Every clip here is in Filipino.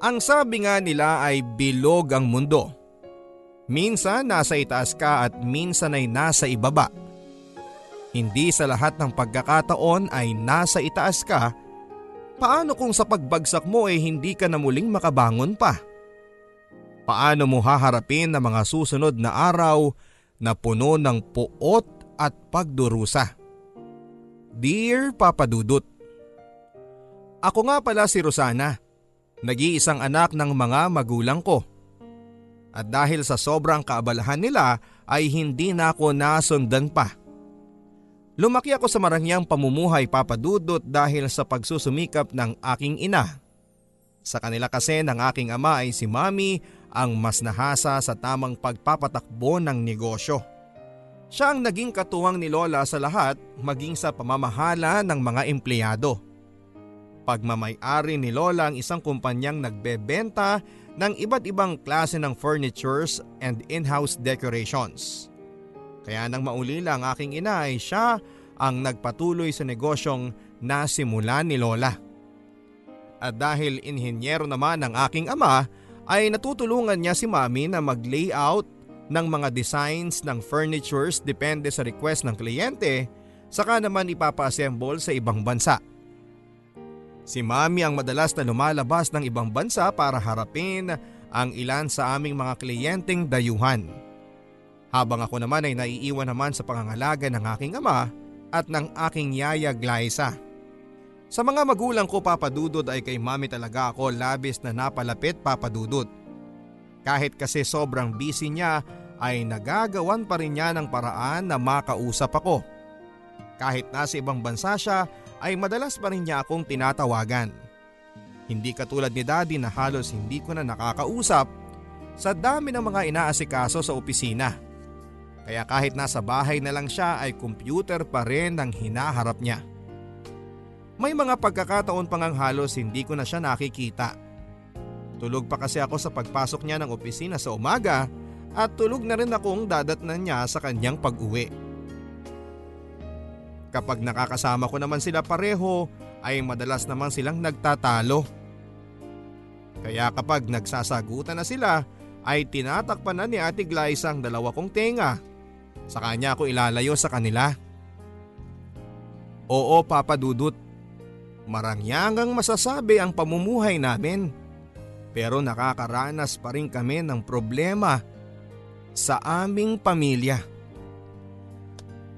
Ang sabi nga nila ay bilog ang mundo. Minsan nasa itaas ka at minsan ay nasa ibaba. Hindi sa lahat ng pagkakataon ay nasa itaas ka. Paano kung sa pagbagsak mo ay hindi ka na muling makabangon pa? Paano mo haharapin ang mga susunod na araw na puno ng puot at pagdurusa? Dear Papa Dudut, Ako nga pala si Rosana, nag-iisang anak ng mga magulang ko. At dahil sa sobrang kaabalahan nila ay hindi na ako nasundan pa. Lumaki ako sa marangyang pamumuhay papadudot dahil sa pagsusumikap ng aking ina. Sa kanila kasi ng aking ama ay si mami ang mas nahasa sa tamang pagpapatakbo ng negosyo. Siya ang naging katuwang ni Lola sa lahat maging sa pamamahala ng mga empleyado. Pagmamayari ni Lola ang isang kumpanyang nagbebenta ng iba't ibang klase ng furnitures and in-house decorations. Kaya nang maulila ang aking ina ay siya ang nagpatuloy sa negosyong nasimulan ni Lola. At dahil inhinyero naman ang aking ama ay natutulungan niya si mami na mag-layout ng mga designs ng furnitures depende sa request ng kliyente saka naman ipapa-assemble sa ibang bansa. Si mami ang madalas na lumalabas ng ibang bansa para harapin ang ilan sa aming mga kliyenteng dayuhan. Habang ako naman ay naiiwan naman sa pangangalaga ng aking ama at ng aking yaya Glyza. Sa mga magulang ko papadudod ay kay mami talaga ako labis na napalapit papadudod. Kahit kasi sobrang busy niya ay nagagawan pa rin niya ng paraan na makausap ako. Kahit nasa ibang bansa siya ay madalas pa rin niya akong tinatawagan. Hindi katulad ni daddy na halos hindi ko na nakakausap sa dami ng mga inaasikaso sa opisina. Kaya kahit nasa bahay na lang siya ay computer pa rin ang hinaharap niya. May mga pagkakataon pang ang halos hindi ko na siya nakikita. Tulog pa kasi ako sa pagpasok niya ng opisina sa umaga at tulog na rin akong dadatnan niya sa kanyang pag-uwi. Kapag nakakasama ko naman sila pareho ay madalas naman silang nagtatalo. Kaya kapag nagsasagutan na sila ay tinatakpan na ni Ate Glyza ang dalawa kong tenga. Sa kanya ako ilalayo sa kanila. Oo Papa Dudut, Marangyangang masasabi ang pamumuhay namin. Pero nakakaranas pa rin kami ng problema sa aming pamilya.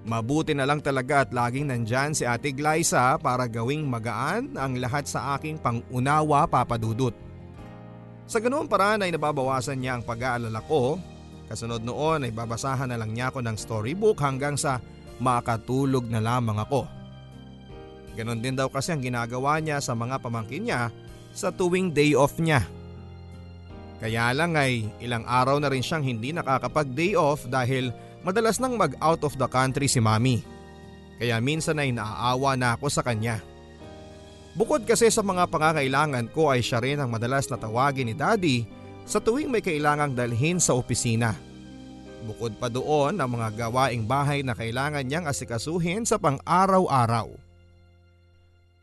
Mabuti na lang talaga at laging nandyan si Ate Glyza para gawing magaan ang lahat sa aking pangunawa papadudot. Sa ganoong paraan ay nababawasan niya ang pag-aalala ko. Kasunod noon ay babasahan na lang niya ako ng storybook hanggang sa makatulog na lamang ako. Ganon din daw kasi ang ginagawa niya sa mga pamangkin niya sa tuwing day off niya. Kaya lang ay ilang araw na rin siyang hindi nakakapag day off dahil madalas nang mag out of the country si mami. Kaya minsan ay naaawa na ako sa kanya. Bukod kasi sa mga pangangailangan ko ay siya rin ang madalas na tawagin ni daddy sa tuwing may kailangang dalhin sa opisina. Bukod pa doon ang mga gawaing bahay na kailangan niyang asikasuhin sa pang-araw-araw.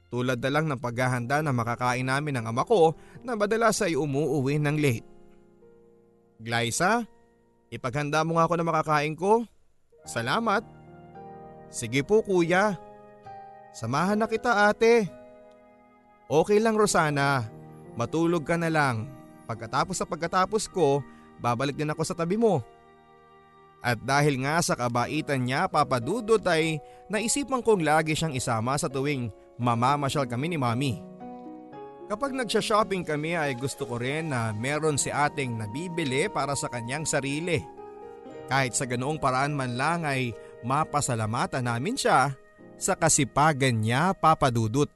Tulad na lang ng paghahanda na makakain namin ng ama ko na madalas ay umuuwi ng late. Glyza, ipaghanda mo nga ako na makakain ko. Salamat. Sige po kuya. Samahan na kita ate. Okay lang Rosana, matulog ka na lang. Pagkatapos sa pagkatapos ko, babalik din ako sa tabi mo. At dahil nga sa kabaitan niya papadudot ay naisipan kong lagi siyang isama sa tuwing mamamasyal kami ni mami. Kapag nagsha-shopping kami ay gusto ko rin na meron si ating nabibili para sa kanyang sarili. Kahit sa ganoong paraan man lang ay mapasalamatan namin siya sa kasipagan niya papadudot.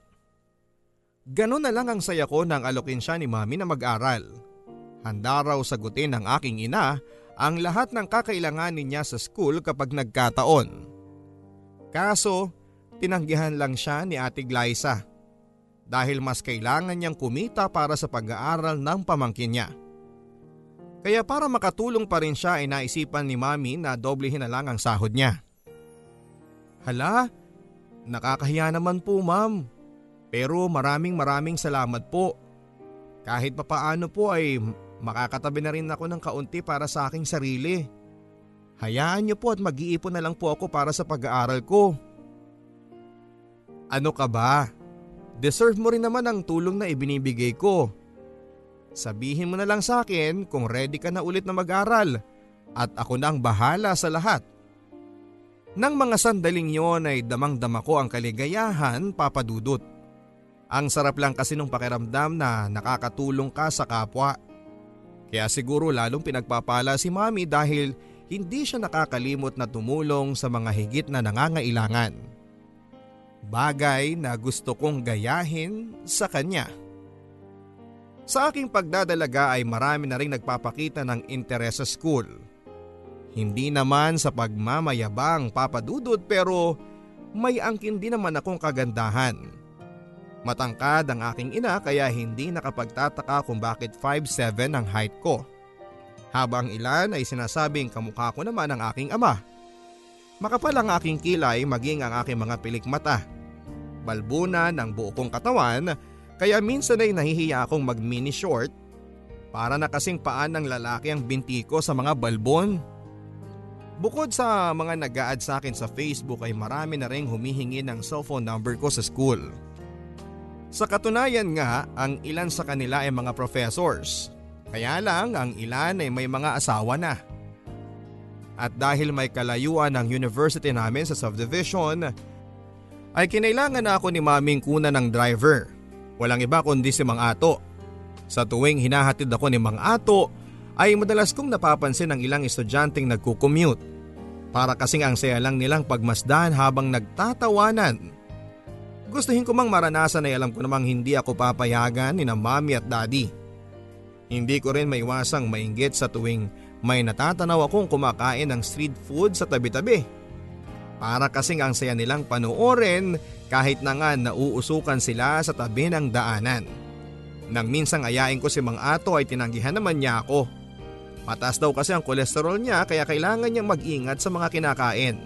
Ganon na lang ang saya ko nang alokin siya ni mami na mag-aral. Handa raw sagutin ng aking ina ang lahat ng kakailanganin niya sa school kapag nagkataon. Kaso tinanggihan lang siya ni Ate Glyza dahil mas kailangan niyang kumita para sa pag-aaral ng pamangkin niya. Kaya para makatulong pa rin siya ay naisipan ni Mami na doblehin na lang ang sahod niya. Hala, nakakahiya naman po ma'am. Pero maraming maraming salamat po. Kahit papaano po ay makakatabi na rin ako ng kaunti para sa aking sarili. Hayaan niyo po at mag-iipon na lang po ako para sa pag-aaral ko. Ano ka ba? Deserve mo rin naman ang tulong na ibinibigay ko. Sabihin mo na lang sa akin kung ready ka na ulit na mag-aral at ako na ang bahala sa lahat. Nang mga sandaling yon ay damang-dama ko ang kaligayahan papadudot. Ang sarap lang kasi nung pakiramdam na nakakatulong ka sa kapwa. Kaya siguro lalong pinagpapala si mami dahil hindi siya nakakalimot na tumulong sa mga higit na nangangailangan. Bagay na gusto kong gayahin sa kanya. Sa aking pagdadalaga ay marami na rin nagpapakita ng interes sa school. Hindi naman sa pagmamayabang papadudod pero may angkin din naman akong kagandahan. Matangkad ang aking ina kaya hindi nakapagtataka kung bakit 5'7 ang height ko. Habang ilan ay sinasabing kamukha ko naman ang aking ama. Makapal ang aking kilay maging ang aking mga pilik mata. Balbuna ng buo kong katawan kaya minsan ay nahihiya akong mag mini short para na kasing paan ng lalaki ang binti ko sa mga balbon. Bukod sa mga nag-a-add sa akin sa Facebook ay marami na rin humihingi ng cellphone number ko sa school. Sa katunayan nga, ang ilan sa kanila ay mga professors. Kaya lang ang ilan ay may mga asawa na. At dahil may kalayuan ng university namin sa subdivision, ay kinailangan na ako ni maming kuna ng driver. Walang iba kundi si Mang Ato. Sa tuwing hinahatid ako ni Mang Ato, ay madalas kong napapansin ang ilang estudyanteng nagkukommute. Para kasing ang saya lang nilang pagmasdan habang nagtatawanan. Gustuhin ko mang maranasan ay alam ko namang hindi ako papayagan ni na mami at daddy. Hindi ko rin maiwasang mainggit sa tuwing may natatanaw akong kumakain ng street food sa tabi-tabi. Para kasing ang saya nilang panoorin kahit na nga nauusukan sila sa tabi ng daanan. Nang minsang ayain ko si Mang Ato ay tinanggihan naman niya ako. Mataas daw kasi ang kolesterol niya kaya kailangan niyang mag-ingat sa mga kinakain.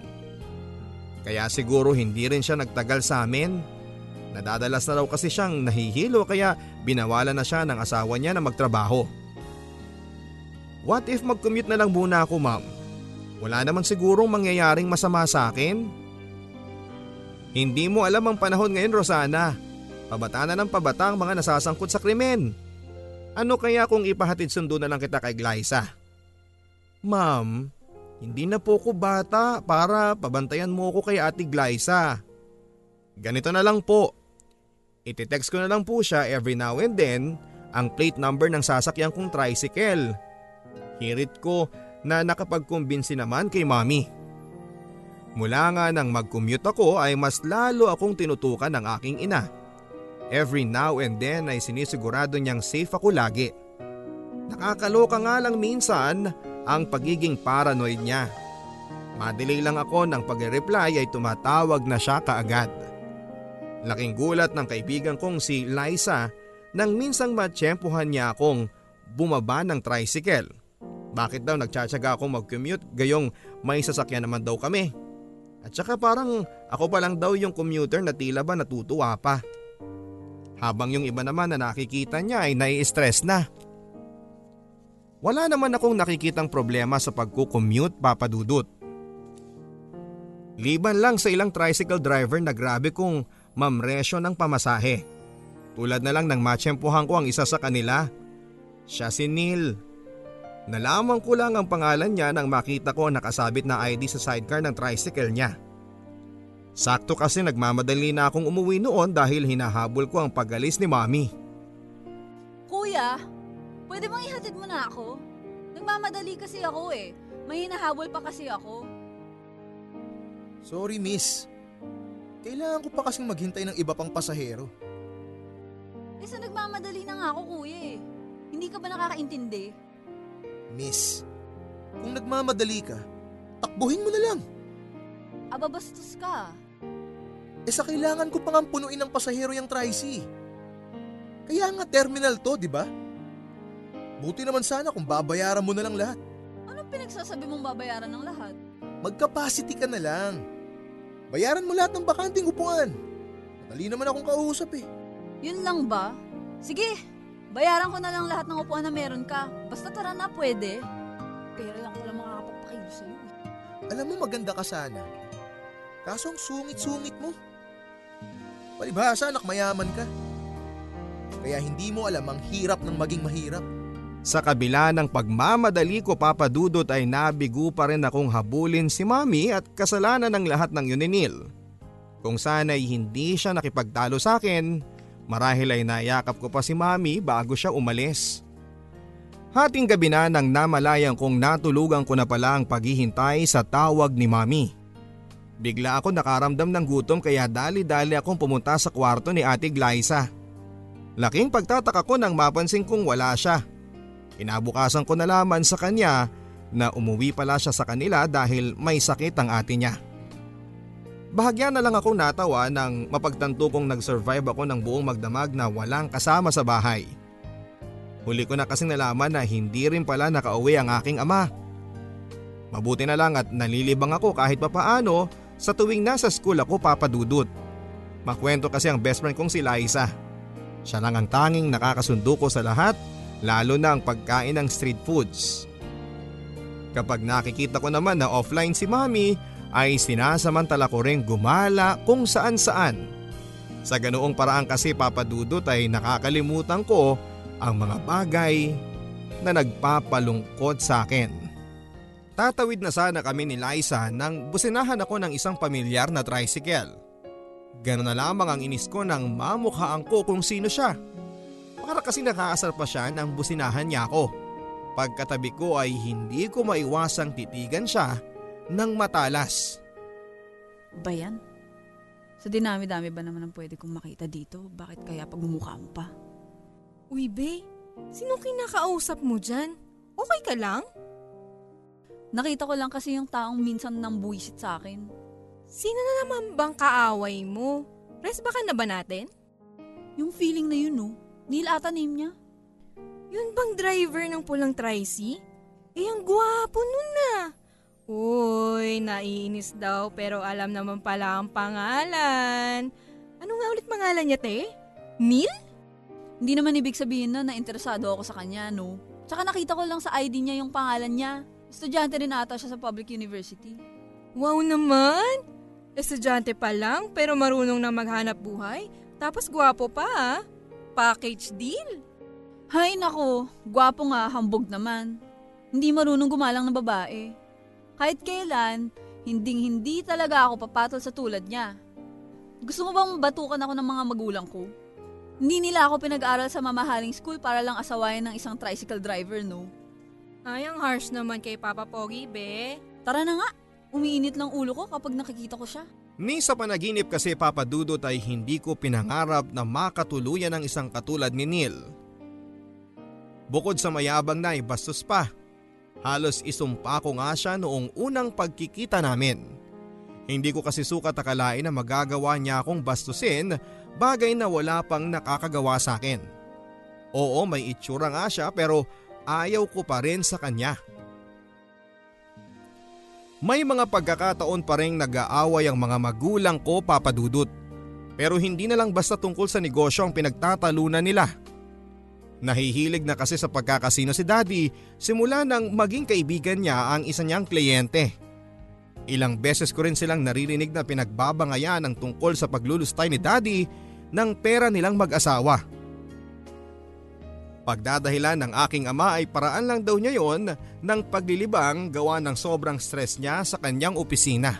Kaya siguro hindi rin siya nagtagal sa amin. Nadadalas na raw kasi siyang nahihilo kaya binawalan na siya ng asawa niya na magtrabaho. What if mag-commute na lang muna ako ma'am? Wala naman sigurong mangyayaring masama sa akin. Hindi mo alam ang panahon ngayon Rosana. Pabata na ng pabata ang mga nasasangkot sa krimen. Ano kaya kung ipahatid sundo na lang kita kay Glyza? Ma'am, hindi na po ko bata para pabantayan mo ko kay Ate Glyza. Ganito na lang po. Ititext ko na lang po siya every now and then ang plate number ng sasakyan kong tricycle. Hirit ko na nakapagkumbinsi naman kay mami. Mula nga nang mag-commute ako ay mas lalo akong tinutukan ng aking ina. Every now and then ay sinisigurado niyang safe ako lagi. Nakakaloka nga lang minsan ang pagiging paranoid niya. Madelay lang ako ng pag-reply ay tumatawag na siya kaagad. Laking gulat ng kaibigan kong si Liza nang minsang matsyempohan niya akong bumaba ng tricycle. Bakit daw nagtsatsaga akong mag-commute gayong may sasakyan naman daw kami. At saka parang ako pa lang daw yung commuter na tila ba natutuwa pa. Habang yung iba naman na nakikita niya ay nai-stress na. Wala naman akong nakikitang problema sa pagkukommute papadudot. Liban lang sa ilang tricycle driver na grabe kong mamresyo ng pamasahe. Tulad na lang ng matsyempohan ko ang isa sa kanila. Siya si Neil. Nalaman ko lang ang pangalan niya nang makita ko nakasabit na ID sa sidecar ng tricycle niya. Sakto kasi nagmamadali na akong umuwi noon dahil hinahabol ko ang pagalis ni mami. Kuya, pwede bang ihatid mo na ako? Nagmamadali kasi ako eh. May hinahabol pa kasi ako. Sorry miss. Kailangan ko pa kasing maghintay ng iba pang pasahero. Eh sa nagmamadali na nga ako kuya eh. Hindi ka ba nakakaintindi? Miss, kung nagmamadali ka, takbuhin mo na lang. Aba bastos ka. Eh sa kailangan ko pang punuin ng pasahero yung tricy. Kaya nga terminal to, di ba? Buti naman sana kung babayaran mo na lang lahat. Anong pinagsasabi mong babayaran ng lahat? Mag-capacity ka na lang. Bayaran mo lahat ng bakanting upuan. Madali naman akong kausap eh. Yun lang ba? Sige, Bayaran ko na lang lahat ng upuan na meron ka. Basta tara na, pwede. Pera lang pala makakapagpakilo sa'yo. eh. Alam mo maganda ka sana. Kaso ang sungit-sungit mo. Palibhasa anak mayaman ka. Kaya hindi mo alam ang hirap ng maging mahirap. Sa kabila ng pagmamadali ko papadudot ay nabigo pa rin akong habulin si mami at kasalanan ng lahat ng yun ni Neil. Kung sana'y hindi siya nakipagtalo sa akin, marahil ay nayakap ko pa si mami bago siya umalis. Hating gabi na nang namalayan kong natulugan ko na pala ang paghihintay sa tawag ni mami. Bigla ako nakaramdam ng gutom kaya dali-dali akong pumunta sa kwarto ni ate Glyza. Laking pagtataka ko nang mapansin kong wala siya. Inabukasan ko nalaman sa kanya na umuwi pala siya sa kanila dahil may sakit ang ate niya. Bahagya na lang akong natawa nang mapagtanto kong nag-survive ako ng buong magdamag na walang kasama sa bahay. Huli ko na kasing nalaman na hindi rin pala nakauwi ang aking ama. Mabuti na lang at nalilibang ako kahit papaano sa tuwing nasa school ako papadudot. Makwento kasi ang best friend kong si Liza. Siya lang ang tanging nakakasundo ko sa lahat lalo na ang pagkain ng street foods. Kapag nakikita ko naman na offline si mami ay sinasamantala ko rin gumala kung saan saan. Sa ganoong paraan kasi papadudot ay nakakalimutan ko ang mga bagay na nagpapalungkot sa akin. Tatawid na sana kami ni Liza nang businahan ako ng isang pamilyar na tricycle. Ganon na lamang ang inis ko nang mamukhaan ko kung sino siya. Para kasi nakakasar pa siya nang businahan niya ako. Pagkatabi ko ay hindi ko maiwasang titigan siya ng matalas. Ba yan? Sa dinami-dami ba naman ang pwede kong makita dito? Bakit kaya pagmumukha mo pa? Uy, be. Sino kinakausap mo dyan? Okay ka lang? Nakita ko lang kasi yung taong minsan nang buwisit sa akin. Sino na naman bang kaaway mo? Rest baka na ba natin? Yung feeling na yun, no? Neil ata name niya. Yun bang driver ng pulang tricy? Eh, ang gwapo nun na. Uy, naiinis daw pero alam naman pala ang pangalan. Ano nga ulit pangalan niya, te? Neil? Hindi naman ibig sabihin na na-interesado ako sa kanya, no? Tsaka nakita ko lang sa ID niya yung pangalan niya. Estudyante rin ata siya sa public university. Wow naman! Estudyante pa lang pero marunong na maghanap buhay. Tapos gwapo pa ah. Package deal. Hay nako, gwapo nga, hambog naman. Hindi marunong gumalang ng babae. Kahit kailan, hinding-hindi talaga ako papatol sa tulad niya. Gusto mo bang batukan ako ng mga magulang ko? Hindi nila ako pinag-aral sa mamahaling school para lang asawayan ng isang tricycle driver, no? Ay, ang harsh naman kay Papa Pogi, be. Tara na nga, umiinit lang ulo ko kapag nakikita ko siya. Ni sa panaginip kasi papadudot ay hindi ko pinangarap na makatuluyan ng isang katulad ni Neil. Bukod sa mayabang na ay bastos pa. Halos isumpa ko nga siya noong unang pagkikita namin. Hindi ko kasi sukat akalain na magagawa niya akong bastusin bagay na wala pang nakakagawa sa akin. Oo may itsura nga siya pero ayaw ko pa rin sa kanya. May mga pagkakataon pa rin nag-aaway ang mga magulang ko papadudot. Pero hindi na lang basta tungkol sa negosyo ang pinagtatalunan nila. Nahihilig na kasi sa pagkakasino si daddy simula nang maging kaibigan niya ang isa niyang kliyente. Ilang beses ko rin silang naririnig na pinagbabangayan ang tungkol sa paglulustay ni daddy ng pera nilang mag-asawa. Pagdadahilan ng aking ama ay paraan lang daw niya yon ng paglilibang gawa ng sobrang stress niya sa kanyang opisina.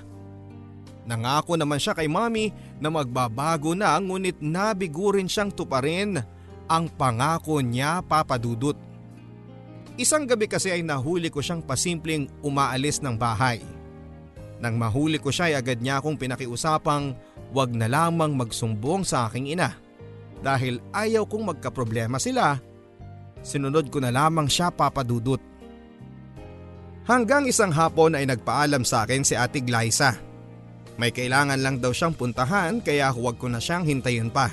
Nangako naman siya kay mami na magbabago na ngunit nabigo rin siyang tuparin ang pangako niya papadudot. Isang gabi kasi ay nahuli ko siyang pasimpleng umaalis ng bahay. Nang mahuli ko siya ay agad niya akong pinakiusapang wag na lamang magsumbong sa aking ina. Dahil ayaw kong magkaproblema sila sinunod ko na lamang siya papadudot. Hanggang isang hapon ay nagpaalam sa akin si Ate Glyza. May kailangan lang daw siyang puntahan kaya huwag ko na siyang hintayin pa.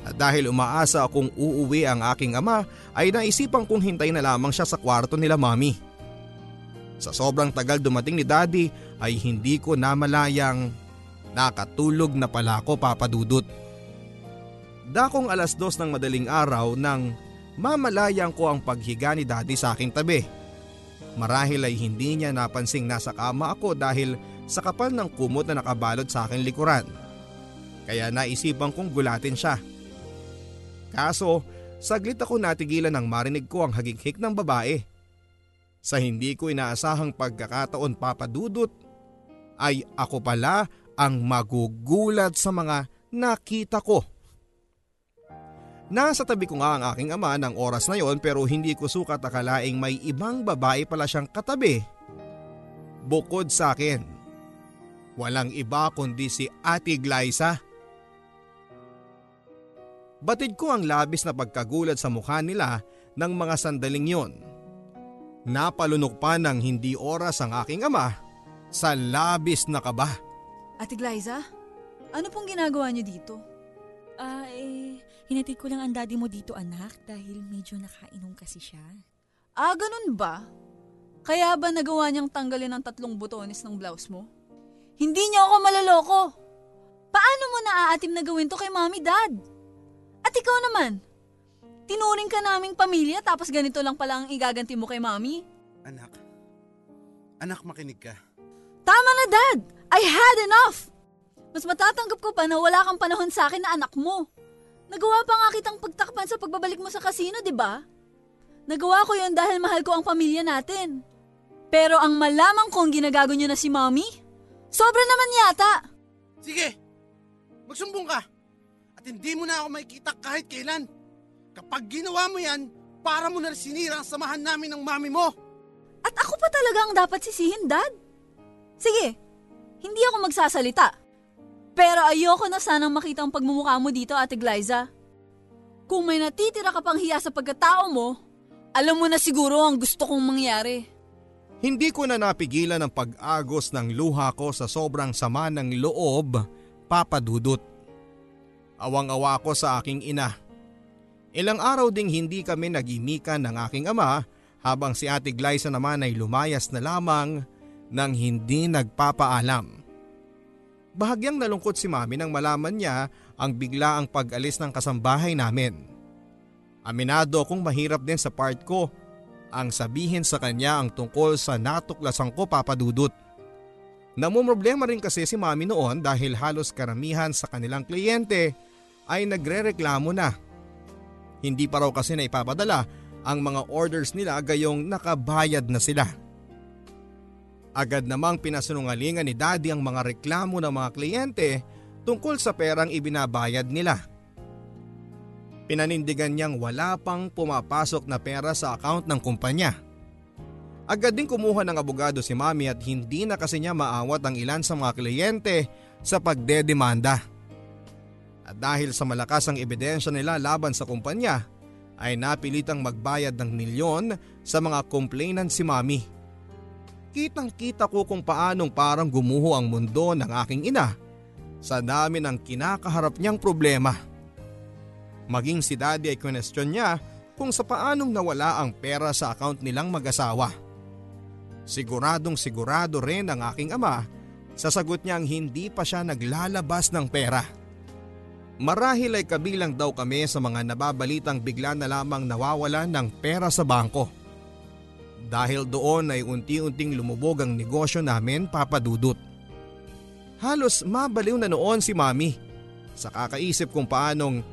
At dahil umaasa akong uuwi ang aking ama ay naisipan kong hintayin na lamang siya sa kwarto nila mami. Sa sobrang tagal dumating ni daddy ay hindi ko namalayang nakatulog na pala ako papadudot. Dakong alas dos ng madaling araw nang Mamalayang ko ang paghiga ni daddy sa aking tabi. Marahil ay hindi niya napansing nasa kama ako dahil sa kapal ng kumot na nakabalot sa aking likuran. Kaya naisipan kong gulatin siya. Kaso, saglit ako natigilan nang marinig ko ang hagighik ng babae. Sa hindi ko inaasahang pagkakataon papadudot, ay ako pala ang magugulat sa mga nakita ko. Nasa tabi ko nga ang aking ama ng oras na yon pero hindi ko sukat akalaing may ibang babae pala siyang katabi. Bukod sa akin. Walang iba kundi si Ate Glyza. Batid ko ang labis na pagkagulat sa mukha nila ng mga sandaling yon. Napalunok pa ng hindi oras ang aking ama sa labis na kaba. Ate Glyza, ano pong ginagawa niyo dito? Ah, eh, hinatid ko lang ang daddy mo dito anak dahil medyo nakainom kasi siya. Ah, ganun ba? Kaya ba nagawa niyang tanggalin ang tatlong butones ng blouse mo? Hindi niyo ako malaloko. Paano mo naaatim na gawin to kay mommy dad? At ikaw naman, tinuring ka naming pamilya tapos ganito lang pala ang igaganti mo kay mommy? Anak. Anak, makinig ka. Tama na dad! I had enough! Mas matatanggap ko pa na wala kang panahon sa akin na anak mo. Nagawa pa nga kitang pagtakpan sa pagbabalik mo sa kasino, di ba? Nagawa ko yon dahil mahal ko ang pamilya natin. Pero ang malaman kong ginagago niyo na si mommy, sobra naman yata. Sige! Magsumbong ka! At hindi mo na ako makikita kahit kailan. Kapag ginawa mo yan, para mo na sinira ang samahan namin ng mami mo. At ako pa talaga ang dapat sisihin, Dad? Sige, hindi ako magsasalita. Pero ayoko na sanang makita ang pagmumukha mo dito, Ate Glyza. Kung may natitira ka pang hiya sa pagkatao mo, alam mo na siguro ang gusto kong mangyari. Hindi ko na napigilan ang pag-agos ng luha ko sa sobrang sama ng loob, papadudot. Awang-awa ko sa aking ina. Ilang araw ding hindi kami nagimikan ng aking ama habang si Ate Glyza naman ay lumayas na lamang nang hindi nagpapaalam. Bahagyang nalungkot si mami nang malaman niya ang biglaang pag-alis ng kasambahay namin. Aminado akong mahirap din sa part ko ang sabihin sa kanya ang tungkol sa natuklasan ko papadudot. Namumroblema rin kasi si mami noon dahil halos karamihan sa kanilang kliyente ay nagre-reklamo na. Hindi pa raw kasi na ipapadala ang mga orders nila gayong nakabayad na sila. Agad namang pinasunungalingan ni daddy ang mga reklamo ng mga kliyente tungkol sa perang ibinabayad nila. Pinanindigan niyang wala pang pumapasok na pera sa account ng kumpanya. Agad din kumuha ng abogado si mami at hindi na kasi niya maawat ang ilan sa mga kliyente sa pagdedemanda. At dahil sa malakas ang ebidensya nila laban sa kumpanya, ay napilitang magbayad ng milyon sa mga complainant si mami. Kitang kita ko kung paanong parang gumuho ang mundo ng aking ina sa dami ng kinakaharap niyang problema. Maging si daddy ay question niya kung sa paanong nawala ang pera sa account nilang mag-asawa. Siguradong sigurado rin ang aking ama sa sagot niyang hindi pa siya naglalabas ng pera. Marahil ay kabilang daw kami sa mga nababalitang bigla na lamang nawawala ng pera sa bangko. Dahil doon ay unti-unting lumubog ang negosyo namin papadudot. Halos mabaliw na noon si mami sa kakaisip kung paanong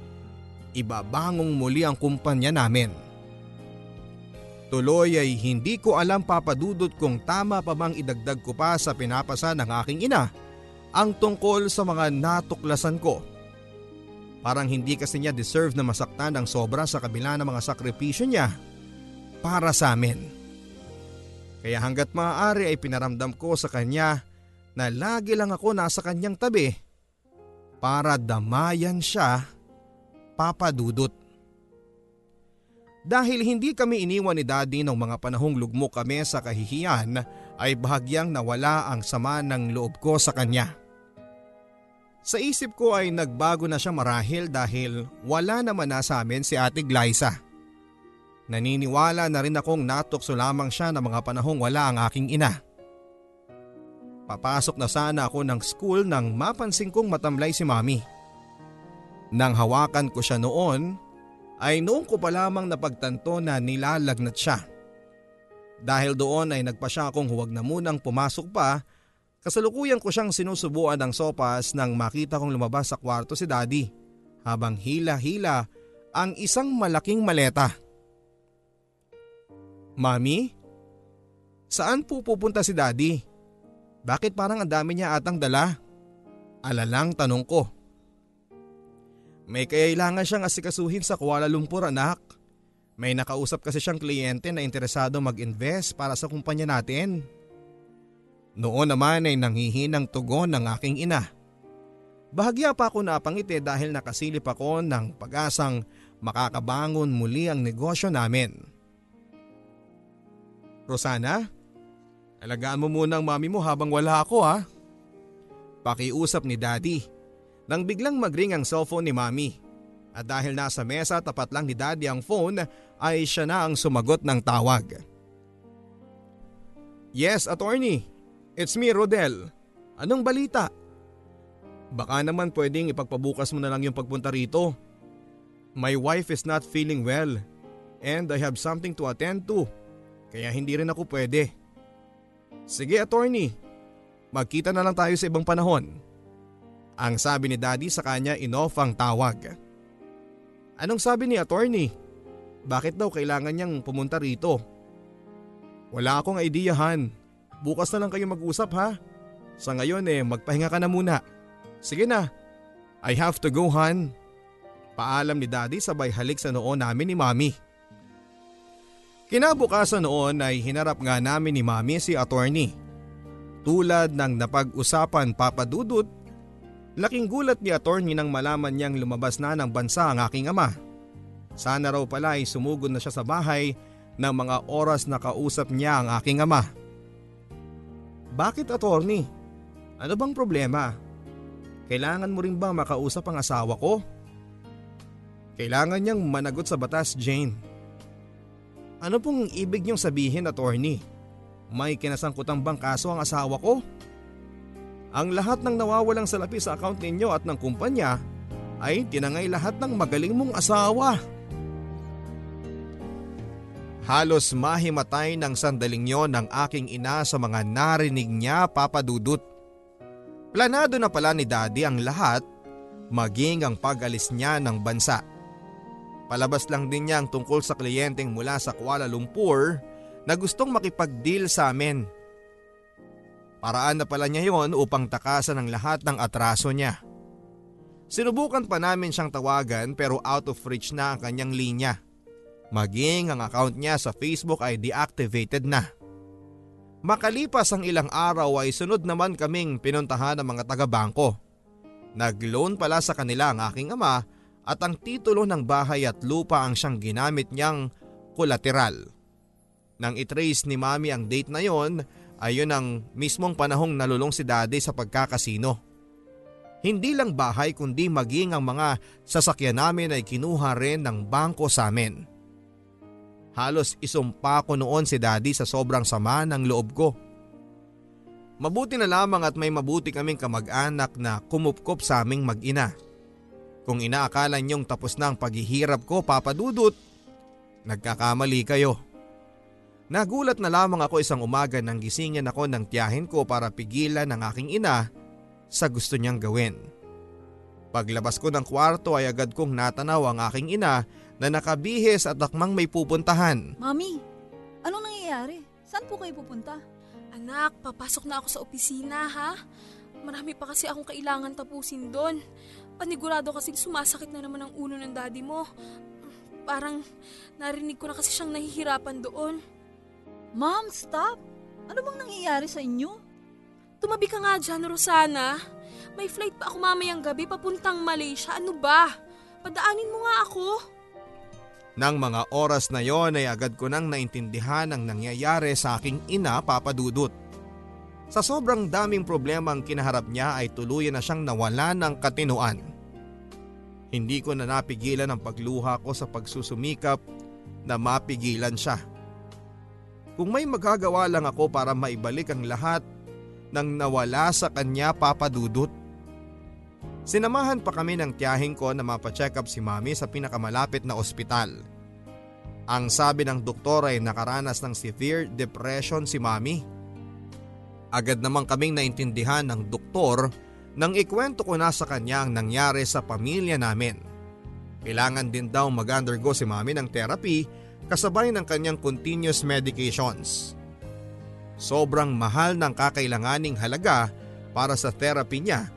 ibabangong muli ang kumpanya namin. Tuloy ay hindi ko alam papadudot kung tama pa bang idagdag ko pa sa pinapasa ng aking ina ang tungkol sa mga natuklasan ko. Parang hindi kasi niya deserve na masaktan ng sobra sa kabila ng mga sakripisyo niya para sa amin. Kaya hanggat maaari ay pinaramdam ko sa kanya na lagi lang ako nasa kanyang tabi para damayan siya papadudot. Dahil hindi kami iniwan ni daddy ng mga panahong lugmok kami sa kahihiyan ay bahagyang nawala ang sama ng loob ko sa kanya. Sa isip ko ay nagbago na siya marahil dahil wala naman na sa amin si ate Glyza. Naniniwala na rin akong natukso lamang siya ng mga panahong wala ang aking ina. Papasok na sana ako ng school nang mapansin kong matamlay si mami. Nang hawakan ko siya noon ay noong ko pa lamang napagtanto na nilalagnat siya. Dahil doon ay nagpa siya akong huwag na munang pumasok pa, kasalukuyan ko siyang sinusubuan ng sopas nang makita kong lumabas sa kwarto si daddy habang hila-hila ang isang malaking maleta. Mami, saan po pupunta si daddy? Bakit parang ang dami niya atang dala? Alalang tanong ko. May kailangan siyang asikasuhin sa Kuala Lumpur anak. May nakausap kasi siyang kliyente na interesado mag-invest para sa kumpanya natin. Noon naman ay nanghihinang tugon ng aking ina. Bahagya pa ako napangiti dahil nakasilip ako ng pag-asang makakabangon muli ang negosyo namin. Rosana, alagaan mo muna ang mami mo habang wala ako ha. Pakiusap ni daddy nang biglang magring ang cellphone ni mami. At dahil nasa mesa tapat lang ni daddy ang phone ay siya na ang sumagot ng tawag. Yes, attorney. It's me, Rodel. Anong balita? Baka naman pwedeng ipagpabukas mo na lang yung pagpunta rito. My wife is not feeling well and I have something to attend to. Kaya hindi rin ako pwede. Sige attorney, magkita na lang tayo sa ibang panahon. Ang sabi ni daddy sa kanya inoff ang tawag. Anong sabi ni attorney? Bakit daw kailangan niyang pumunta rito? Wala akong idea han. Bukas na lang kayo mag-usap ha. Sa ngayon eh magpahinga ka na muna. Sige na. I have to go han. Paalam ni daddy sabay halik sa noon namin ni mami. Kinabukasan noon ay hinarap nga namin ni mami si attorney. Tulad ng napag-usapan papadudot Laking gulat ni attorney nang malaman niyang lumabas na ng bansa ang aking ama. Sana raw pala ay sumugod na siya sa bahay ng mga oras na kausap niya ang aking ama. Bakit attorney? Ano bang problema? Kailangan mo rin ba makausap ang asawa ko? Kailangan niyang managot sa batas, Jane. Ano pong ibig niyong sabihin, attorney? May kinasangkutang bang kaso ang asawa ko? Ang lahat ng nawawalang salapi sa account ninyo at ng kumpanya ay tinangay lahat ng magaling mong asawa. Halos mahimatay ng sandaling yon ng aking ina sa mga narinig niya papadudot. Planado na pala ni daddy ang lahat maging ang pag-alis niya ng bansa. Palabas lang din niya ang tungkol sa kliyenteng mula sa Kuala Lumpur na gustong makipag-deal sa amin Paraan na pala niya yon upang takasan ang lahat ng atraso niya. Sinubukan pa namin siyang tawagan pero out of reach na ang kanyang linya. Maging ang account niya sa Facebook ay deactivated na. Makalipas ang ilang araw ay sunod naman kaming pinuntahan ng mga taga-bangko. Nag-loan pala sa kanila ang aking ama at ang titulo ng bahay at lupa ang siyang ginamit niyang kolateral. Nang itrace ni mami ang date na yon Ayun ang mismong panahong nalulong si daddy sa pagkakasino. Hindi lang bahay kundi maging ang mga sasakyan namin ay kinuha rin ng bangko sa amin. Halos isumpa ko noon si daddy sa sobrang sama ng loob ko. Mabuti na lamang at may mabuti kaming kamag-anak na kumupkop sa aming mag-ina. Kung inaakala niyong tapos na ang paghihirap ko papadudot, nagkakamali kayo. Nagulat na lamang ako isang umaga nang gisingin ako ng tiyahin ko para pigilan ng aking ina sa gusto niyang gawin. Paglabas ko ng kwarto ay agad kong natanaw ang aking ina na nakabihis at akmang may pupuntahan. Mami, anong nangyayari? Saan po kayo pupunta? Anak, papasok na ako sa opisina ha. Marami pa kasi akong kailangan tapusin doon. Panigurado kasi sumasakit na naman ang ulo ng daddy mo. Parang narinig ko na kasi siyang nahihirapan doon. Mom, stop! Ano bang nangyayari sa inyo? Tumabi ka nga dyan, Rosana. May flight pa ako mamayang gabi papuntang Malaysia. Ano ba? Padaanin mo nga ako. Nang mga oras na yon ay agad ko nang naintindihan ang nangyayari sa aking ina papadudot. Sa sobrang daming problema ang kinaharap niya ay tuluyan na siyang nawala ng katinuan. Hindi ko na napigilan ang pagluha ko sa pagsusumikap na mapigilan siya. Kung may magagawa lang ako para maibalik ang lahat ng nawala sa kanya papadudot. Sinamahan pa kami ng tiyahing ko na mapacheck up si mami sa pinakamalapit na ospital. Ang sabi ng doktor ay nakaranas ng severe depression si mami. Agad naman kaming naintindihan ng doktor nang ikwento ko na sa kanya ang nangyari sa pamilya namin. Kailangan din daw mag-undergo si mami ng therapy kasabay ng kanyang continuous medications. Sobrang mahal ng kakailanganing halaga para sa therapy niya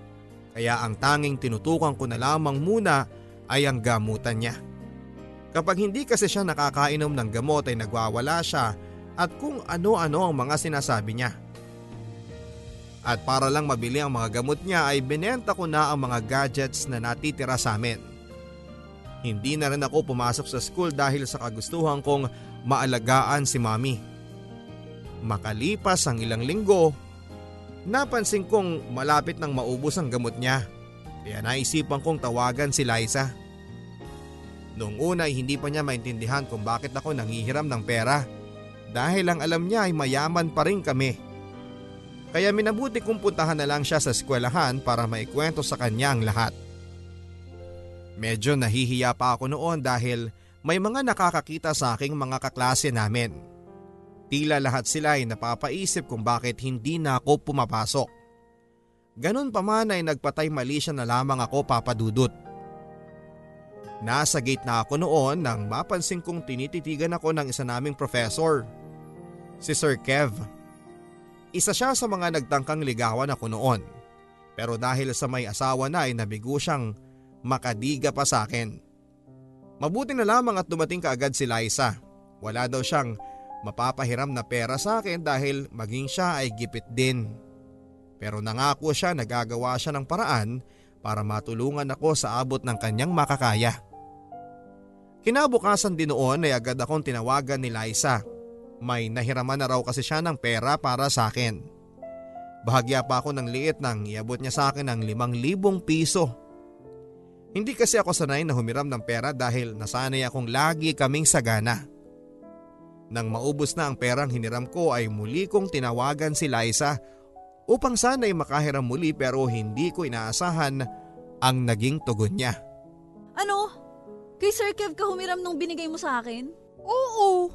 kaya ang tanging tinutukan ko na lamang muna ay ang gamutan niya. Kapag hindi kasi siya nakakainom ng gamot ay nagwawala siya at kung ano-ano ang mga sinasabi niya. At para lang mabili ang mga gamot niya ay binenta ko na ang mga gadgets na natitira sa amin. Hindi na rin ako pumasok sa school dahil sa kagustuhan kong maalagaan si mami. Makalipas ang ilang linggo, napansin kong malapit nang maubos ang gamot niya. Kaya naisipan kong tawagan si Liza. Noong una ay hindi pa niya maintindihan kung bakit ako nangihiram ng pera dahil ang alam niya ay mayaman pa rin kami. Kaya minabuti kong puntahan na lang siya sa eskwelahan para maikwento sa kanya ang lahat. Medyo nahihiya pa ako noon dahil may mga nakakakita sa aking mga kaklase namin. Tila lahat sila ay napapaisip kung bakit hindi na ako pumapasok. Ganon pa man ay nagpatay mali siya na lamang ako papadudot. Nasa gate na ako noon nang mapansin kong tinititigan ako ng isa naming professor, si Sir Kev. Isa siya sa mga nagtangkang ligawan ako noon. Pero dahil sa may asawa na ay nabigo siyang makadiga pa sa akin. Mabuti na lamang at dumating kaagad si Liza. Wala daw siyang mapapahiram na pera sa akin dahil maging siya ay gipit din. Pero nangako siya na gagawa siya ng paraan para matulungan ako sa abot ng kanyang makakaya. Kinabukasan din noon ay agad akong tinawagan ni Liza. May nahiraman na raw kasi siya ng pera para sa akin. Bahagya pa ako ng liit nang iabot niya sa akin ng limang libong piso. Hindi kasi ako sanay na humiram ng pera dahil nasanay akong lagi kaming sagana. Nang maubos na ang perang hiniram ko ay muli kong tinawagan si Liza upang sana'y makahiram muli pero hindi ko inaasahan ang naging tugon niya. Ano? Kay Sir Kev ka humiram nung binigay mo sa akin? Oo.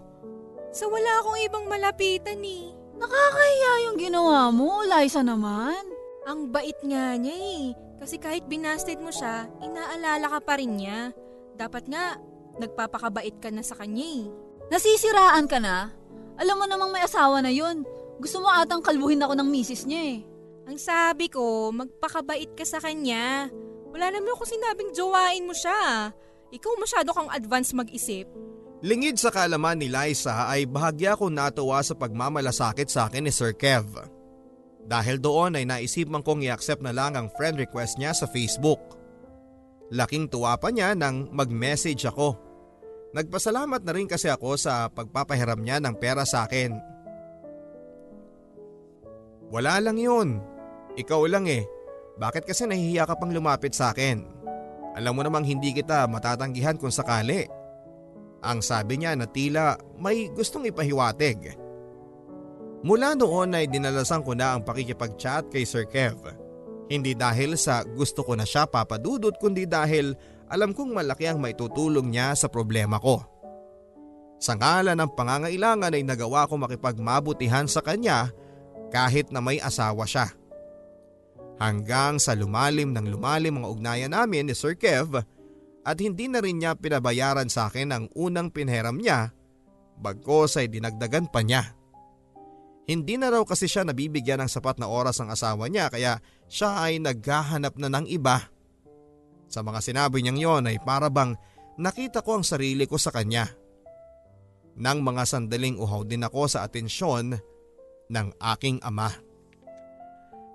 Sa wala akong ibang malapitan eh. Nakakahiya yung ginawa mo, Liza naman. Ang bait nga niya eh. Kasi kahit binasted mo siya, inaalala ka pa rin niya. Dapat nga, nagpapakabait ka na sa kanya eh. Nasisiraan ka na? Alam mo namang may asawa na yun. Gusto mo atang kalbuhin ako ng misis niya eh. Ang sabi ko, magpakabait ka sa kanya. Wala naman ako sinabing jowain mo siya. Ikaw masyado kang advance mag-isip. Lingid sa kaalaman ni Liza ay bahagya ko natuwa sa pagmamalasakit sa akin ni Sir Kev. Dahil doon ay naisipan kong i-accept na lang ang friend request niya sa Facebook. Laking tuwa pa niya nang mag-message ako. Nagpasalamat na rin kasi ako sa pagpapahiram niya ng pera sa akin. Wala lang yun. Ikaw lang eh. Bakit kasi nahihiya ka pang lumapit sa akin? Alam mo namang hindi kita matatanggihan kung sakali. Ang sabi niya na tila may gustong ipahiwatig. Mula noon ay dinalasan ko na ang pakikipag-chat kay Sir Kev. Hindi dahil sa gusto ko na siya papadudot kundi dahil alam kong malaki ang maitutulong niya sa problema ko. Sa ngalan ng pangangailangan ay nagawa ko makipagmabutihan sa kanya kahit na may asawa siya. Hanggang sa lumalim ng lumalim ang ugnayan namin ni Sir Kev at hindi na rin niya pinabayaran sa akin ang unang pinheram niya bagkos ay dinagdagan pa niya. Hindi na raw kasi siya nabibigyan ng sapat na oras ng asawa niya kaya siya ay naghahanap na ng iba. Sa mga sinabi niyang yon ay para bang nakita ko ang sarili ko sa kanya. Nang mga sandaling uhaw din ako sa atensyon ng aking ama.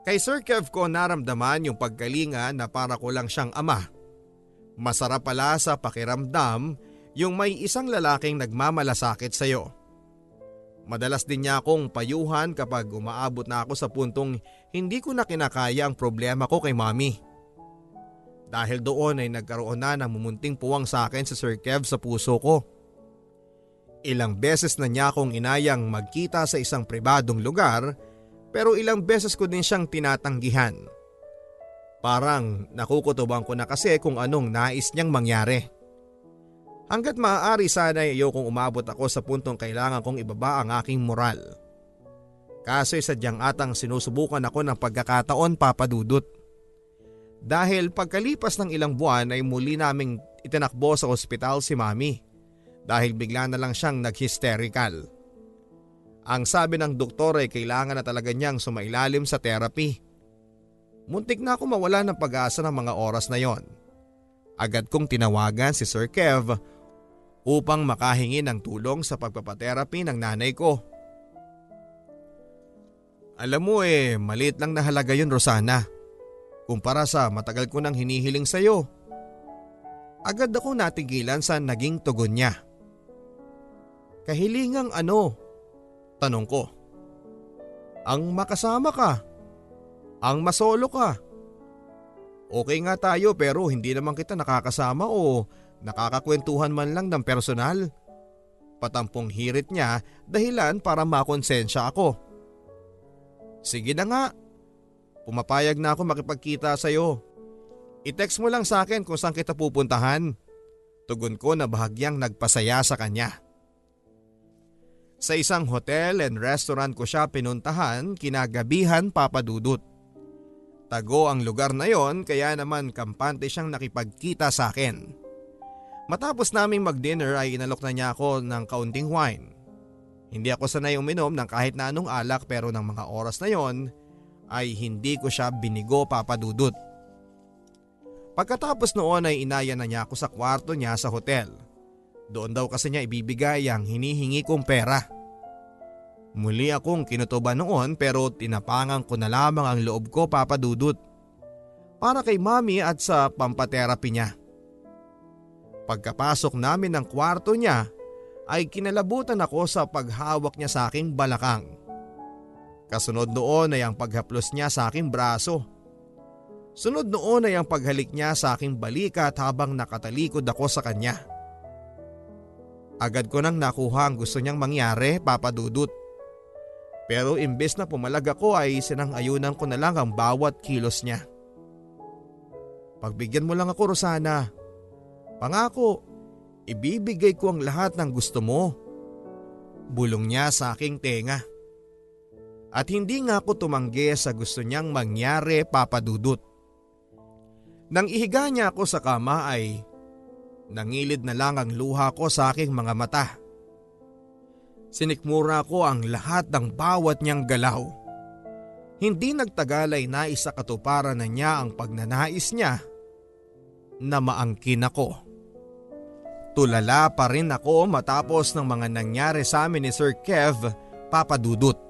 Kay Sir Kev ko naramdaman yung pagkalinga na para ko lang siyang ama. Masarap pala sa pakiramdam yung may isang lalaking nagmamalasakit sa iyo. Madalas din niya akong payuhan kapag umaabot na ako sa puntong hindi ko na kinakaya ang problema ko kay mami. Dahil doon ay nagkaroon na ng mumunting puwang sa akin si Sir Kev sa puso ko. Ilang beses na niya akong inayang magkita sa isang pribadong lugar pero ilang beses ko din siyang tinatanggihan. Parang nakukutuban ko na kasi kung anong nais niyang mangyari. Hanggat maaari sana ayokong umabot ako sa puntong kailangan kong ibaba ang aking moral. Kaso'y sadyang atang sinusubukan ako ng pagkakataon papadudot. Dahil pagkalipas ng ilang buwan ay muli naming itinakbo sa ospital si mami dahil bigla na lang siyang nag-hysterical. Ang sabi ng doktor ay kailangan na talaga niyang sumailalim sa therapy. Muntik na ako mawala ng pag-asa ng mga oras na yon. Agad kong tinawagan si Sir Kev upang makahingi ng tulong sa pagpapaterapi ng nanay ko. Alam mo eh, maliit lang na halaga yun Rosana. Kumpara sa matagal ko nang hinihiling sa'yo. Agad ako natigilan sa naging tugon niya. Kahilingang ano? Tanong ko. Ang makasama ka. Ang masolo ka. Okay nga tayo pero hindi naman kita nakakasama o nakakakwentuhan man lang ng personal. Patampong hirit niya dahilan para makonsensya ako. Sige na nga. Pumapayag na ako makipagkita sa iyo. I-text mo lang sa akin kung saan kita pupuntahan. Tugon ko na bahagyang nagpasaya sa kanya. Sa isang hotel and restaurant ko siya pinuntahan kinagabihan papadudot. Tago ang lugar na yon kaya naman kampante siyang nakipagkita sa akin. Matapos naming mag-dinner ay inalok na niya ako ng kaunting wine. Hindi ako sanay uminom ng kahit na anong alak pero ng mga oras na yon ay hindi ko siya binigo papadudot. Pagkatapos noon ay inaya na niya ako sa kwarto niya sa hotel. Doon daw kasi niya ibibigay ang hinihingi kong pera. Muli akong kinutuban noon pero tinapangan ko na lamang ang loob ko papadudot. Para kay mami at sa pampaterapi niya. Pagkapasok namin ng kwarto niya ay kinalabutan ako sa paghawak niya sa aking balakang. Kasunod noon ay ang paghaplos niya sa aking braso. Sunod noon ay ang paghalik niya sa aking balikat habang nakatalikod ako sa kanya. Agad ko nang nakuha ang gusto niyang mangyari, papadudot. Pero imbes na pumalag ako ay sinang-ayunan ko na lang ang bawat kilos niya. Pagbigyan mo lang ako Rosana. Pangako, Ibibigay ko ang lahat ng gusto mo. Bulong niya sa aking tenga. At hindi nga ako tumanggi sa gusto niyang mangyari papadudot. Nang ihiga niya ako sa kama ay nangilid na lang ang luha ko sa aking mga mata. Sinikmura ko ang lahat ng bawat niyang galaw. Hindi nagtagal ay naisa katuparan na niya ang pagnanais niya na maangkin ako. Tulala pa rin ako matapos ng mga nangyari sa amin ni Sir Kev papadudot.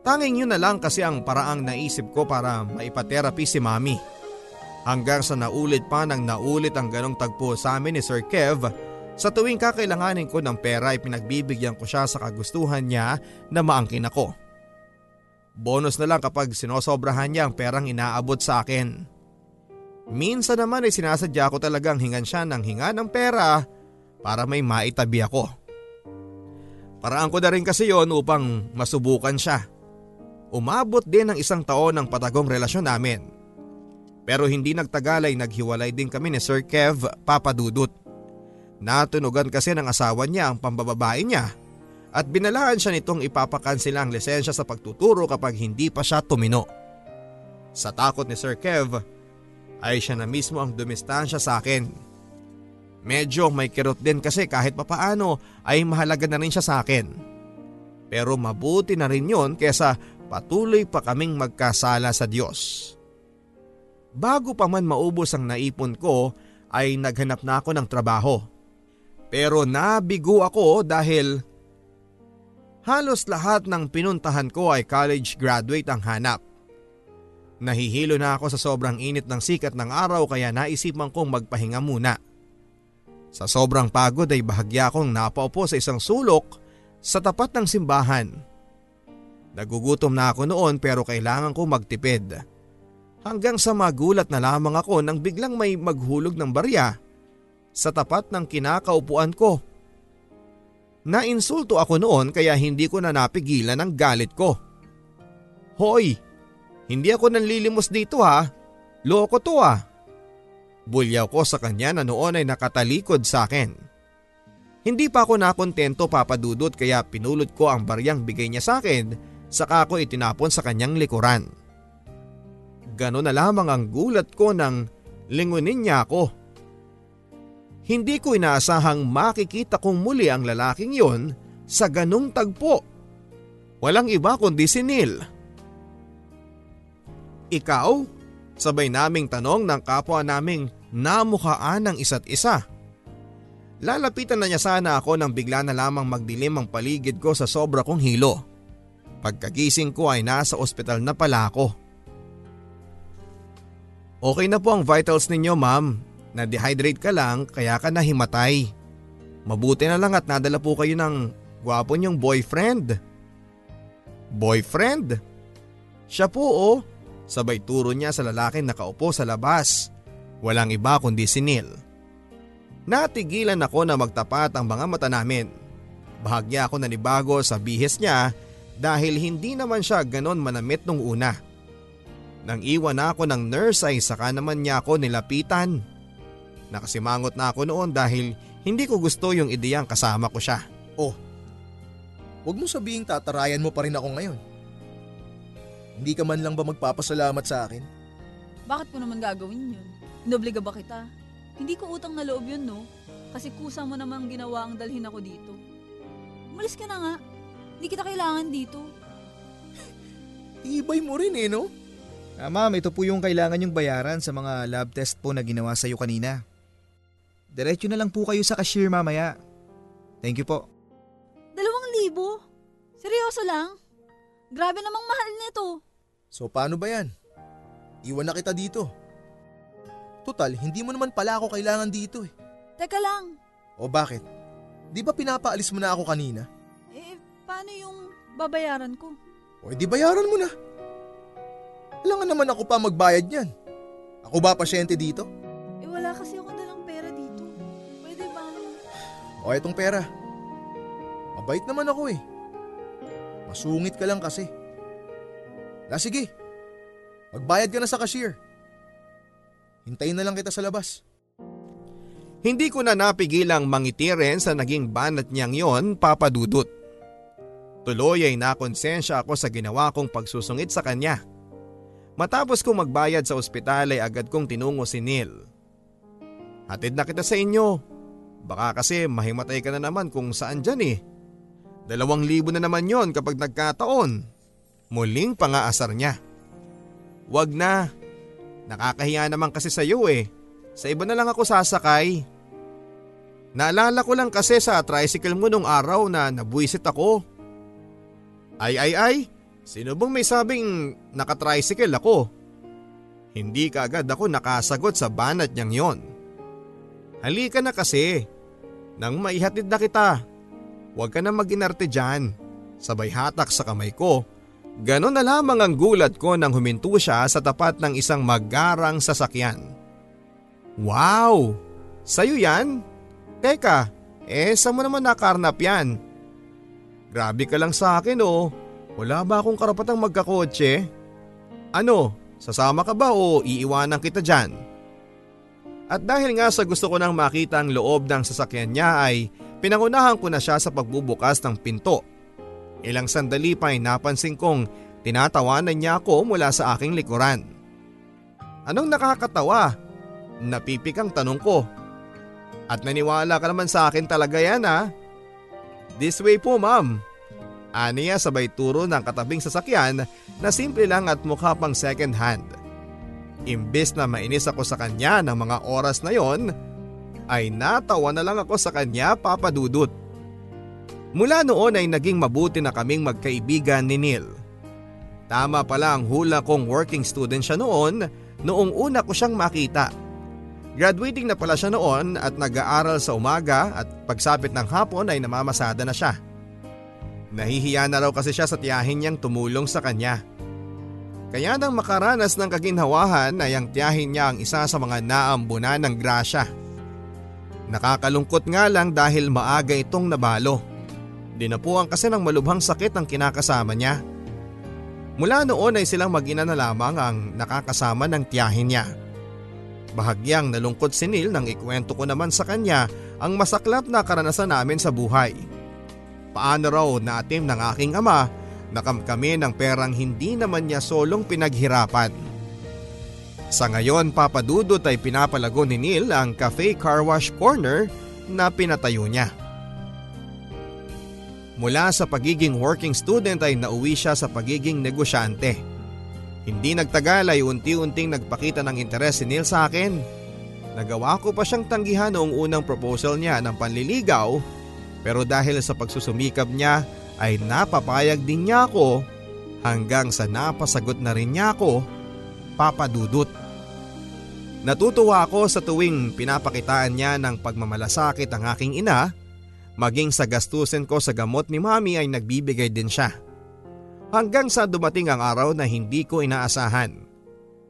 Tanging yun na lang kasi ang paraang naisip ko para maipaterapi si Mami. Hanggang sa naulit pa nang naulit ang ganong tagpo sa amin ni Sir Kev sa tuwing kakailanganin ko ng pera ay pinagbibigyan ko siya sa kagustuhan niya na maangkin ako. Bonus na lang kapag sinosobrahan niya ang perang inaabot sa akin. Minsan naman ay sinasadya ko talagang hingan siya ng hinga ng pera para may maitabi ako. Paraan ko na rin kasi yon upang masubukan siya. Umabot din ng isang taon ng patagong relasyon namin. Pero hindi nagtagal ay naghiwalay din kami ni Sir Kev Papadudut. Natunugan kasi ng asawa niya ang pambababae niya at binalaan siya nitong ipapakansila ang lisensya sa pagtuturo kapag hindi pa siya tumino. Sa takot ni Sir Kev ay siya na mismo ang dumistansya sa akin. Medyo may kirot din kasi kahit papaano ay mahalaga na rin siya sa akin. Pero mabuti na rin yon kesa patuloy pa kaming magkasala sa Diyos. Bago pa man maubos ang naipon ko ay naghanap na ako ng trabaho. Pero nabigo ako dahil halos lahat ng pinuntahan ko ay college graduate ang hanap. Nahihilo na ako sa sobrang init ng sikat ng araw kaya naisipan kong magpahinga muna. Sa sobrang pagod ay bahagya akong napaupo sa isang sulok sa tapat ng simbahan. Nagugutom na ako noon pero kailangan ko magtipid. Hanggang sa magulat na lamang ako nang biglang may maghulog ng barya sa tapat ng kinakaupuan ko. Nainsulto ako noon kaya hindi ko na napigilan ang galit ko. Hoy! Hindi ako nanlilimos dito ha. Loko to ah. Bulyaw ko sa kanya na noon ay nakatalikod sa akin. Hindi pa ako nakontento papadudot kaya pinulot ko ang baryang bigay niya sa akin saka ko itinapon sa kanyang likuran. Ganon na lamang ang gulat ko nang lingunin niya ako. Hindi ko inaasahang makikita kong muli ang lalaking yon sa ganong tagpo. Walang iba kundi si Neil. Ikaw? Sabay naming tanong ng kapwa naming namukhaan ng isa't isa. Lalapitan na niya sana ako nang bigla na lamang magdilim ang paligid ko sa sobra kong hilo. Pagkagising ko ay nasa ospital na pala ako. Okay na po ang vitals ninyo ma'am. Na-dehydrate ka lang kaya ka nahimatay. Mabuti na lang at nadala po kayo ng gwapo niyong boyfriend. Boyfriend? Siya po oh. Sabay turo niya sa lalaking nakaupo sa labas. Walang iba kundi si Neil. Natigilan ako na magtapat ang mga mata namin. Bahagya ako nanibago sa bihis niya dahil hindi naman siya ganon manamit nung una. Nang iwan ako ng nurse ay saka naman niya ako nilapitan. Nakasimangot na ako noon dahil hindi ko gusto yung ideyang kasama ko siya. Oh, huwag mo sabihing tatarayan mo pa rin ako ngayon. Hindi ka man lang ba magpapasalamat sa akin? Bakit ko naman gagawin yun? Inobliga ba kita? Hindi ko utang na loob yun, no? Kasi kusa mo namang ginawa ang dalhin ako dito. Umalis ka na nga. Hindi kita kailangan dito. Ibay mo rin eh, no? Ah, ma'am, ito po yung kailangan yung bayaran sa mga lab test po na ginawa sa iyo kanina. Diretso na lang po kayo sa cashier mamaya. Thank you po. Dalawang libo? Seryoso lang? Grabe namang mahal nito. So paano ba yan? Iwan na kita dito. Total, hindi mo naman pala ako kailangan dito eh. Teka lang. O bakit? Di ba pinapaalis mo na ako kanina? Paano yung babayaran ko? O di bayaran mo na. Kailangan naman ako pa magbayad niyan. Ako ba pasyente dito? Eh, wala kasi ako dalang pera dito. Pwede ba? O etong pera. Mabait naman ako eh. Masungit ka lang kasi. Na sige, magbayad ka na sa cashier. Hintayin na lang kita sa labas. Hindi ko na napigilang mangiti rin sa naging banat niyang yon papadudot. Tuloy ay nakonsensya ako sa ginawa kong pagsusungit sa kanya. Matapos kong magbayad sa ospital ay agad kong tinungo si Neil. Hatid na kita sa inyo. Baka kasi mahimatay ka na naman kung saan dyan eh. Dalawang libo na naman yon kapag nagkataon. Muling pangaasar niya. Wag na. Nakakahiya naman kasi sa iyo eh. Sa iba na lang ako sasakay. Naalala ko lang kasi sa tricycle mo nung araw na nabuisit ako. Ay ay ay, sino bang may sabing nakatricycle ako? Hindi ka agad ako nakasagot sa banat niyang yon. Halika na kasi. Nang maihatid na kita. Huwag ka na mag-inarte dyan. Sabay hatak sa kamay ko. Ganon na lamang ang gulat ko nang huminto siya sa tapat ng isang magarang sasakyan. Wow! Sa'yo yan? Teka, eh saan mo naman nakarnap yan? Grabe ka lang sa akin oh. Wala ba akong karapatang magkakotse? Ano, sasama ka ba o iiwanan kita dyan? At dahil nga sa gusto ko nang makita ang loob ng sasakyan niya ay pinangunahan ko na siya sa pagbubukas ng pinto. Ilang sandali pa ay napansin kong tinatawanan niya ako mula sa aking likuran. Anong nakakatawa? Napipikang tanong ko. At naniwala ka naman sa akin talaga yan ha? This way po ma'am. Aniya sabay turo ng katabing sasakyan na simple lang at mukha pang second hand. Imbes na mainis ako sa kanya ng mga oras na yon, ay natawa na lang ako sa kanya papadudot. Mula noon ay naging mabuti na kaming magkaibigan ni Neil. Tama pala ang hula kong working student siya noon noong una ko siyang makita. Graduating na pala siya noon at nag-aaral sa umaga at pagsapit ng hapon ay namamasada na siya. Nahihiya na raw kasi siya sa tiyahin niyang tumulong sa kanya. Kaya nang makaranas ng kaginhawahan ay ang tiyahin niya ang isa sa mga naambunan ng grasya. Nakakalungkot nga lang dahil maaga itong nabalo. Dinapuan kasi ng malubhang sakit ang kinakasama niya. Mula noon ay silang mag-ina na lamang ang nakakasama ng tiyahin niya. Bahagyang nalungkot si Neil nang ikwento ko naman sa kanya ang masaklap na karanasan namin sa buhay. Paano raw naatim ng aking ama nakamkami ng perang hindi naman niya solong pinaghirapan. Sa ngayon papadudot ay pinapalago ni Neil ang Cafe Car Wash Corner na pinatayo niya. Mula sa pagiging working student ay nauwi siya sa pagiging negosyante. Hindi nagtagal ay unti-unting nagpakita ng interes si Neil sa akin. Nagawa ko pa siyang tanggihan noong unang proposal niya ng panliligaw pero dahil sa pagsusumikap niya ay napapayag din niya ako hanggang sa napasagot na rin niya ako papadudot. Natutuwa ako sa tuwing pinapakitaan niya ng pagmamalasakit ang aking ina Maging sa gastusin ko sa gamot ni mami ay nagbibigay din siya. Hanggang sa dumating ang araw na hindi ko inaasahan.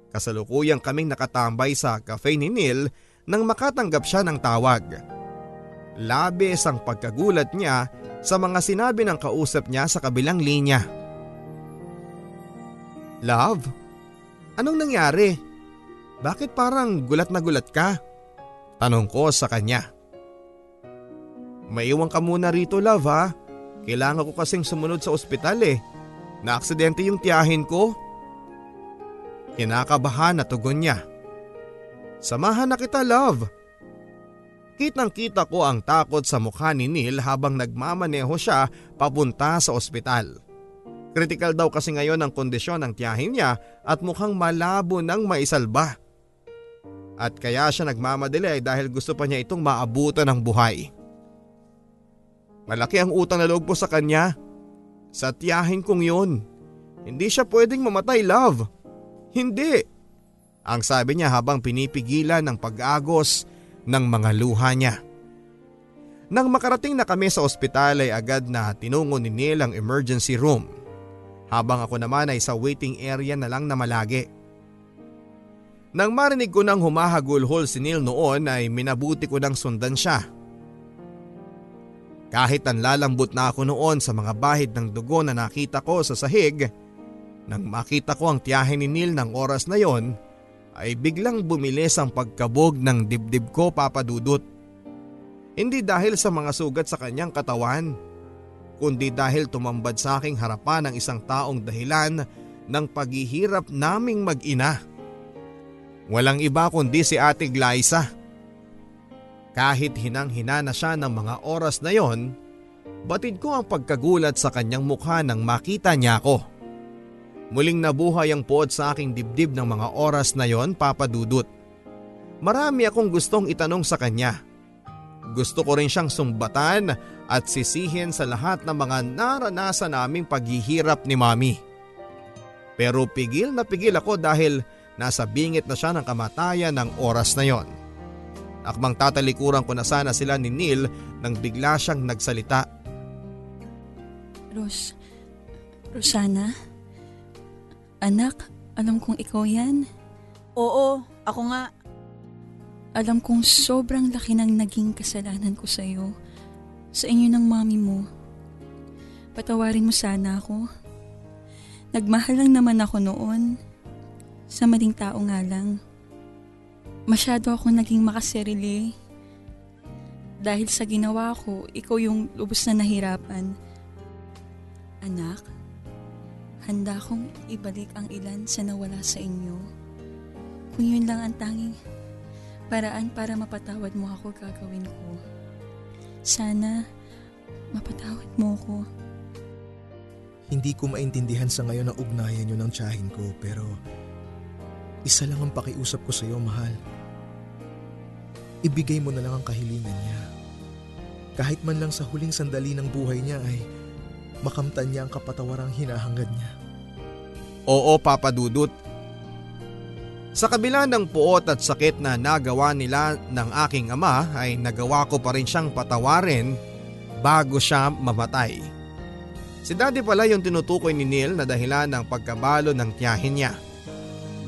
Kasalukuyang kaming nakatambay sa cafe ni Neil nang makatanggap siya ng tawag. Labis ang pagkagulat niya sa mga sinabi ng kausap niya sa kabilang linya. Love, anong nangyari? Bakit parang gulat na gulat ka? Tanong ko sa kanya. Maiwan ka muna rito love ha. Kailangan ko kasing sumunod sa ospital eh. Naaksidente yung tiyahin ko. Kinakabahan na tugon niya. Samahan na kita love. Kitang kita ko ang takot sa mukha ni Neil habang nagmamaneho siya papunta sa ospital. Critical daw kasi ngayon ang kondisyon ng tiyahin niya at mukhang malabo nang maisalba. At kaya siya nagmamadali dahil gusto pa niya itong maabutan ng buhay. Malaki ang utang na loob po sa kanya. Sa kong yun. Hindi siya pwedeng mamatay love. Hindi. Ang sabi niya habang pinipigilan ng pag-agos ng mga luha niya. Nang makarating na kami sa ospital ay agad na tinungo ni Neil ang emergency room. Habang ako naman ay sa waiting area na lang na malagi. Nang marinig ko nang humahagulhol si Neil noon ay minabuti ko nang sundan siya kahit ang lalambot na ako noon sa mga bahid ng dugo na nakita ko sa sahig, nang makita ko ang tiyahin ni Neil ng oras na yon, ay biglang bumilis ang pagkabog ng dibdib ko papadudot. Hindi dahil sa mga sugat sa kanyang katawan, kundi dahil tumambad sa aking harapan ang isang taong dahilan ng paghihirap naming mag-ina. Walang iba kundi si Ate Glyza. Kahit hinang-hina na siya ng mga oras na yon, batid ko ang pagkagulat sa kanyang mukha nang makita niya ako. Muling nabuhay ang puot sa aking dibdib ng mga oras na yon papadudot. Marami akong gustong itanong sa kanya. Gusto ko rin siyang sumbatan at sisihin sa lahat ng mga naranasan naming paghihirap ni Mami. Pero pigil na pigil ako dahil nasa bingit na siya ng kamatayan ng oras na yon. Akmang tatalikuran ko na sana sila ni Neil nang bigla siyang nagsalita. Ros, Rosana? Anak, alam kong ikaw yan. Oo, ako nga. Alam kong sobrang laki ng naging kasalanan ko sa iyo. Sa inyo ng mami mo. Patawarin mo sana ako. Nagmahal lang naman ako noon. Sa maling tao nga lang. Masyado ako naging makasarili. Dahil sa ginawa ko, ikaw yung lubos na nahirapan. Anak, handa kong ibalik ang ilan sa nawala sa inyo. Kung yun lang ang tanging paraan para mapatawad mo ako gagawin ko. Sana mapatawad mo ko. Hindi ko maintindihan sa ngayon ang ugnayan nyo ng tiyahin ko pero isa lang ang pakiusap ko sa iyo, mahal. Ibigay mo na lang ang kahilingan niya. Kahit man lang sa huling sandali ng buhay niya ay makamtan niya ang kapatawarang hinahangad niya. Oo, Papa Dudut. Sa kabila ng puot at sakit na nagawa nila ng aking ama ay nagawa ko pa rin siyang patawarin bago siya mamatay. Si daddy pala yung tinutukoy ni Neil na dahilan ng pagkabalo ng tiyahin niya.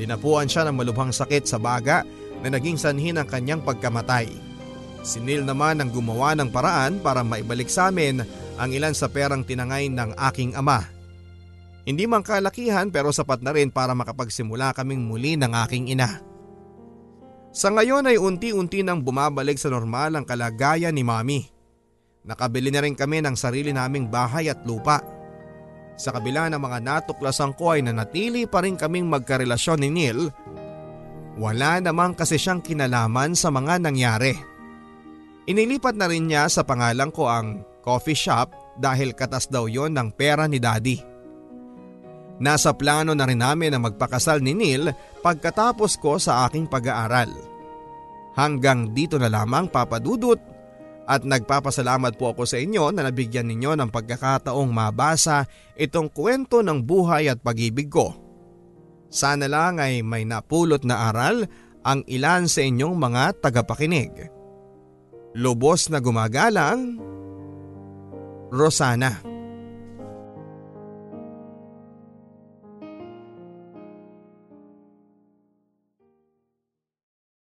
Dinapuan siya ng malubhang sakit sa baga na naging sanhi ng kanyang pagkamatay. Si Neil naman ang gumawa ng paraan para maibalik sa amin ang ilan sa perang tinangay ng aking ama. Hindi man kalakihan pero sapat na rin para makapagsimula kaming muli ng aking ina. Sa ngayon ay unti-unti nang bumabalik sa normal ang kalagayan ni mami. Nakabili na rin kami ng sarili naming bahay at lupa. Sa kabila ng mga natuklasan ko ay nanatili pa rin kaming magkarelasyon ni Neil. Wala namang kasi siyang kinalaman sa mga nangyari. Inilipat na rin niya sa pangalan ko ang coffee shop dahil katas daw yon ng pera ni daddy. Nasa plano na rin namin na magpakasal ni Neil pagkatapos ko sa aking pag-aaral. Hanggang dito na lamang papadudot at nagpapasalamat po ako sa inyo na nabigyan ninyo ng pagkakataong mabasa itong kwento ng buhay at pag-ibig ko. Sana lang ay may napulot na aral ang ilan sa inyong mga tagapakinig. Lubos na gumagalang, Rosana.